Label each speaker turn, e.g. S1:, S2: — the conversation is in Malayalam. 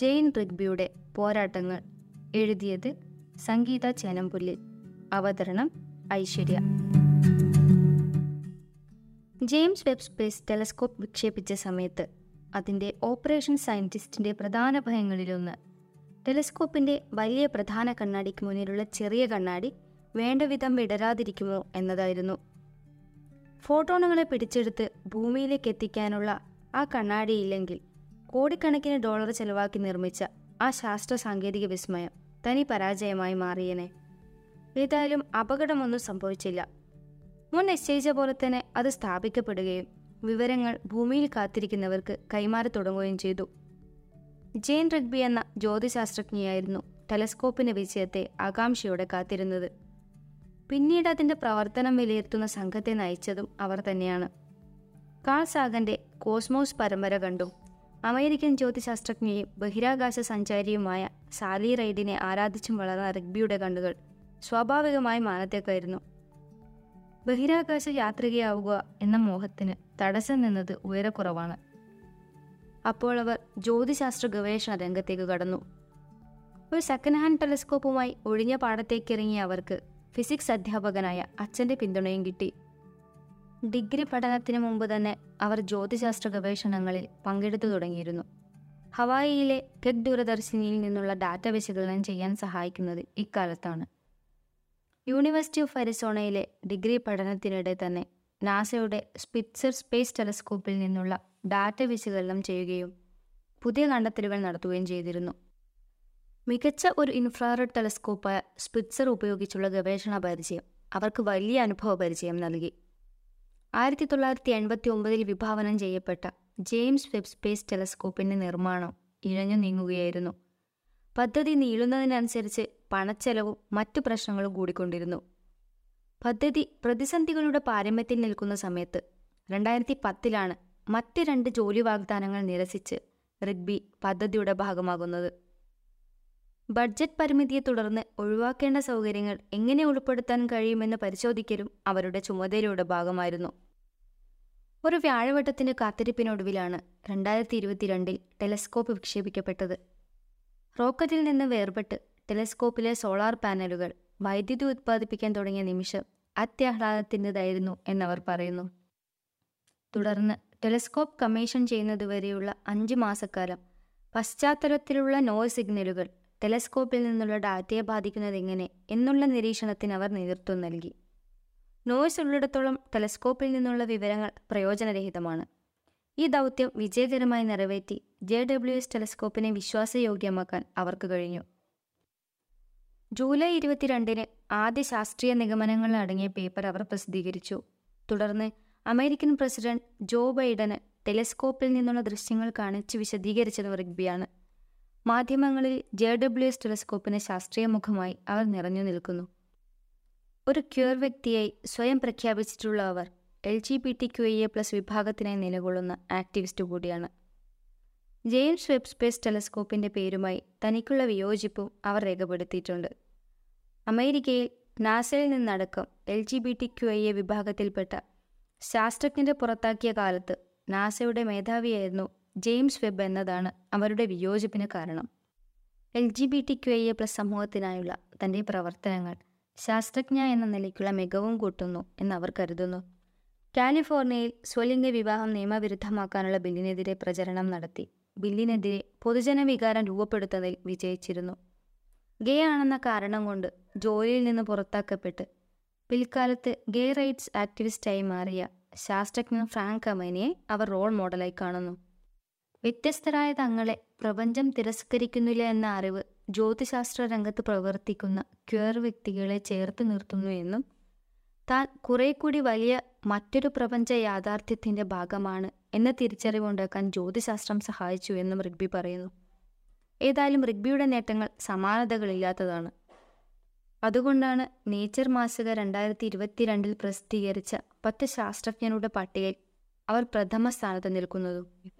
S1: ജെയിൻ റിഗ്ബിയുടെ പോരാട്ടങ്ങൾ എഴുതിയത് സംഗീത ചേനംപുല്ലിൽ അവതരണം Aishwarya. James Webb Space Telescope വിക്ഷേപിച്ച സമയത്ത് അതിന്റെ ഓപ്പറേഷൻ സയന്റിസ്റ്റിന്റെ പ്രധാന ഭയങ്ങളിലൊന്ന്. ടെലസ്കോപ്പിന്റെ വലിയ പ്രധാന കണ്ണാടിക്ക് മുന്നിലുള്ള ചെറിയ കണ്ണാടി വേണ്ടവിധം വിടരാതിരിക്കുമോ എന്നതായിരുന്നു. ഫോട്ടോണുകളെ പിടിച്ചെടുത്ത് ഭൂമിയിലേക്ക് എത്തിക്കാനുള്ള ആ കണ്ണാടിയില്ലെങ്കിൽ കോടിക്കണക്കിന് ഡോളർ ചെലവാക്കി നിർമ്മിച്ച ആ ശാസ്ത്ര സാങ്കേതിക വിസ്മയം തനി പരാജയമായി മാറിയനെ. ഏതായാലും അപകടമൊന്നും സംഭവിച്ചില്ല. മുൻ നിശ്ചയിച്ച പോലെ തന്നെ അത് സ്ഥാപിക്കപ്പെടുകയും വിവരങ്ങൾ ഭൂമിയിൽ കാത്തിരിക്കുന്നവർക്ക് കൈമാറി തുടങ്ങുകയും ചെയ്തു. ജെയിൻ റഗ്ബി എന്ന ജ്യോതിശാസ്ത്രജ്ഞയായിരുന്നു ടെലസ്കോപ്പിന്റെ വിജയത്തെ ആകാംക്ഷയോടെ കാത്തിരുന്നത്. പിന്നീട് അതിന്റെ പ്രവർത്തനം വിലയിരുത്തുന്ന സംഘത്തെ നയിച്ചതും അവർ തന്നെയാണ്. കാൾ സാഗന്റെ കോസ്മോസ് പരമ്പര കണ്ടു അമേരിക്കൻ ജ്യോതിശാസ്ത്രജ്ഞയും ബഹിരാകാശ സഞ്ചാരിയുമായ സാലി റൈഡിനെ ആരാധിച്ചും വളർന്ന റഗ്ബിയുടെ കണ്ണുകൾ സ്വാഭാവികമായി മാനത്തേക്കായിരുന്നു. ബഹിരാകാശ യാത്രികയാവുക എന്ന മോഹത്തിന് തടസ്സം നിന്നത് ഉയരക്കുറവാണ് അപ്പോൾ അവർ ജ്യോതിശാസ്ത്ര ഗവേഷണ രംഗത്തേക്ക് കടന്നു. ഒരു സെക്കൻഡ് ഹാൻഡ് ടെലിസ്കോപ്പുമായി ഒഴിഞ്ഞ പാടത്തേക്കിറങ്ങിയ അവർക്ക് ഫിസിക്സ് അധ്യാപകനായ അച്ഛന്റെ പിന്തുണയും കിട്ടി. ഡിഗ്രി പഠനത്തിന് മുമ്പ് തന്നെ അവർ ജ്യോതിശാസ്ത്ര ഗവേഷണങ്ങളിൽ പങ്കെടുത്തു തുടങ്ങിയിരുന്നു. ഹവായിയിലെ കെക് ദൂരദർശിനിയിൽ നിന്നുള്ള ഡാറ്റ വിശകലനം ചെയ്യാൻ സഹായിക്കുന്നത് ഇക്കാലത്താണ്. യൂണിവേഴ്സിറ്റി ഓഫ് അരിസോണയിലെ ഡിഗ്രി പഠനത്തിനിടെ തന്നെ നാസയുടെ സ്പിറ്റ്സർ സ്പേസ് ടെലസ്കോപ്പിൽ നിന്നുള്ള ഡാറ്റ വിശകലനം ചെയ്യുകയും പുതിയ കണ്ടെത്തലുകൾ നടത്തുകയും ചെയ്തിരുന്നു. മികച്ച ഒരു ഇൻഫ്രാറെഡ് ടെലസ്കോപ്പായ സ്പിറ്റ്സർ ഉപയോഗിച്ചുള്ള ഗവേഷണ പരിചയം അവർക്ക് വലിയ അനുഭവ പരിചയം നൽകി. ആയിരത്തി തൊള്ളായിരത്തി എൺപത്തി ഒമ്പതിൽ വിഭാവനം ചെയ്യപ്പെട്ട ജെയിംസ് വെബ് സ്പേസ് ടെലസ്കോപ്പിന്റെ നിർമ്മാണം ഇഴഞ്ഞു നീങ്ങുകയായിരുന്നു. പദ്ധതി നീളുന്നതിനനുസരിച്ച് പണച്ചെലവും മറ്റു പ്രശ്നങ്ങളും കൂടിക്കൊണ്ടിരുന്നു. പദ്ധതി പ്രതിസന്ധികളുടെ പാരമ്യത്തിൽ നിൽക്കുന്ന സമയത്ത് രണ്ടായിരത്തി പത്തിലാണ് മറ്റ് രണ്ട് ജോലി വാഗ്ദാനങ്ങൾ നിരസിച്ച് റിഗ്ബി പദ്ധതിയുടെ ഭാഗമാകുന്നത്. ബഡ്ജറ്റ് പരിമിതിയെ തുടർന്ന് ഒഴിവാക്കേണ്ട സൗകര്യങ്ങൾ എങ്ങനെ ഉൾപ്പെടുത്താൻ കഴിയുമെന്ന് പരിശോധിക്കലും അവരുടെ ചുമതലയുടെ ഭാഗമായിരുന്നു. ഒരു വ്യാഴവട്ടത്തിന്റെ കാത്തിരിപ്പിനൊടുവിലാണ് രണ്ടായിരത്തി ഇരുപത്തിരണ്ടിൽ ടെലസ്കോപ്പ് വിക്ഷേപിക്കപ്പെട്ടത്. റോക്കറ്റിൽ നിന്ന് വേർപെട്ട് ടെലസ്കോപ്പിലെ സോളാർ പാനലുകൾ വൈദ്യുതി ഉത്പാദിപ്പിക്കാൻ തുടങ്ങിയ നിമിഷം അത്യാഹ്ലാദത്തിന്റെതായിരുന്നു എന്നവർ പറയുന്നു. തുടർന്ന് ടെലസ്കോപ്പ് കമ്മീഷൻ ചെയ്യുന്നതുവരെയുള്ള അഞ്ച് മാസക്കാലം പശ്ചാത്തലത്തിലുള്ള നോയ് സിഗ്നലുകൾ ടെലസ്കോപ്പിൽ നിന്നുള്ള ഡാറ്റയെ ബാധിക്കുന്നത് എങ്ങനെ എന്നുള്ള നിരീക്ഷണത്തിന് അവർ നേതൃത്വം നൽകി. നോയ്സ് ഉള്ളിടത്തോളം ടെലസ്കോപ്പിൽ നിന്നുള്ള വിവരങ്ങൾ പ്രയോജനരഹിതമാണ്. ഈ ദൗത്യം വിജയകരമായി നിറവേറ്റി ജെ ഡബ്ല്യു എസ് ടെലസ്കോപ്പിനെ വിശ്വാസയോഗ്യമാക്കാൻ അവർക്ക് കഴിഞ്ഞു. ജൂലൈ ഇരുപത്തിരണ്ടിന് ആദ്യ ശാസ്ത്രീയ നിഗമനങ്ങൾ അടങ്ങിയ പേപ്പർ അവർ പ്രസിദ്ധീകരിച്ചു. തുടർന്ന് അമേരിക്കൻ പ്രസിഡന്റ് ജോ ബൈഡന് ടെലിസ്കോപ്പിൽ നിന്നുള്ള ദൃശ്യങ്ങൾ കാണിച്ച് വിശദീകരിച്ചത് റിഗ്ബിയാണ്. മാധ്യമങ്ങളിൽ ജെ ഡബ്ല്യു എസ് ടെലസ്കോപ്പിന് ശാസ്ത്രീയ മുഖമായി അവർ നിറഞ്ഞു നിൽക്കുന്നു. ഒരു ക്യൂർ വ്യക്തിയായി സ്വയം പ്രഖ്യാപിച്ചിട്ടുള്ള അവർ L G B T Q A plus വിഭാഗത്തിനായി നിലകൊള്ളുന്ന ആക്ടിവിസ്റ്റ് കൂടിയാണ്. ജെയിംസ് വെബ് സ്പേസ് ടെലസ്കോപ്പിന്റെ പേരുമായി തനിക്കുള്ള വിയോജിപ്പും അവർ രേഖപ്പെടുത്തിയിട്ടുണ്ട്. അമേരിക്കയിൽ നാസയിൽ നിന്നടക്കം L G B T Q A വിഭാഗത്തിൽപ്പെട്ട ശാസ്ത്രജ്ഞരെ പുറത്താക്കിയ കാലത്ത് നാസയുടെ മേധാവിയായിരുന്നു ജെയിംസ് വെബ് എന്നതാണ് അവരുടെ വിയോജിപ്പിന് കാരണം. L G B T Q A plus സമൂഹത്തിനായുള്ള തന്റെ പ്രവർത്തനങ്ങൾ ശാസ്ത്രജ്ഞ എന്ന നിലയ്ക്കുള്ള മികവും കൂട്ടുന്നു എന്ന് അവർ കരുതുന്നു. കാലിഫോർണിയയിൽ സ്വലിംഗ വിവാഹം നിയമവിരുദ്ധമാക്കാനുള്ള ബില്ലിനെതിരെ പ്രചരണം നടത്തി. ബില്ലിനെതിരെ പൊതുജന വികാരം രൂപപ്പെടുത്തുന്നതിൽ വിജയിച്ചിരുന്നു. ഗേ ആണെന്ന കാരണം കൊണ്ട് ജോലിയിൽ നിന്ന് പുറത്താക്കപ്പെട്ട് പിൽക്കാലത്ത് ഗേ റൈറ്റ്സ് ആക്ടിവിസ്റ്റായി മാറിയ ശാസ്ത്രജ്ഞ ഫ്രാങ്ക് അമേനിയെ അവർ റോൾ മോഡലായി കാണുന്നു. വ്യത്യസ്തരായ തങ്ങളെ പ്രപഞ്ചം തിരസ്കരിക്കുന്നില്ല എന്ന അറിവ് ജ്യോതിശാസ്ത്ര രംഗത്ത് പ്രവർത്തിക്കുന്ന ക്യൂർ വ്യക്തികളെ ചേർത്ത് നിർത്തുന്നു എന്നും താൻ കുറെ കൂടി വലിയ മറ്റൊരു പ്രപഞ്ച യാഥാർത്ഥ്യത്തിന്റെ ഭാഗമാണ് എന്ന തിരിച്ചറിവുണ്ടാക്കാൻ ജ്യോതിശാസ്ത്രം സഹായിച്ചു എന്നും റിഗ്ബി പറയുന്നു. ഏതായാലും റിഗ്ബിയുടെ നേട്ടങ്ങൾ സമാനതകളില്ലാത്തതാണ്. അതുകൊണ്ടാണ് നേച്ചർ മാസിക രണ്ടായിരത്തി ഇരുപത്തിരണ്ടിൽ പ്രസിദ്ധീകരിച്ച പത്ത് ശാസ്ത്രജ്ഞരുടെ പട്ടികയിൽ അവർ പ്രഥമ സ്ഥാനത്ത് നിൽക്കുന്നതും.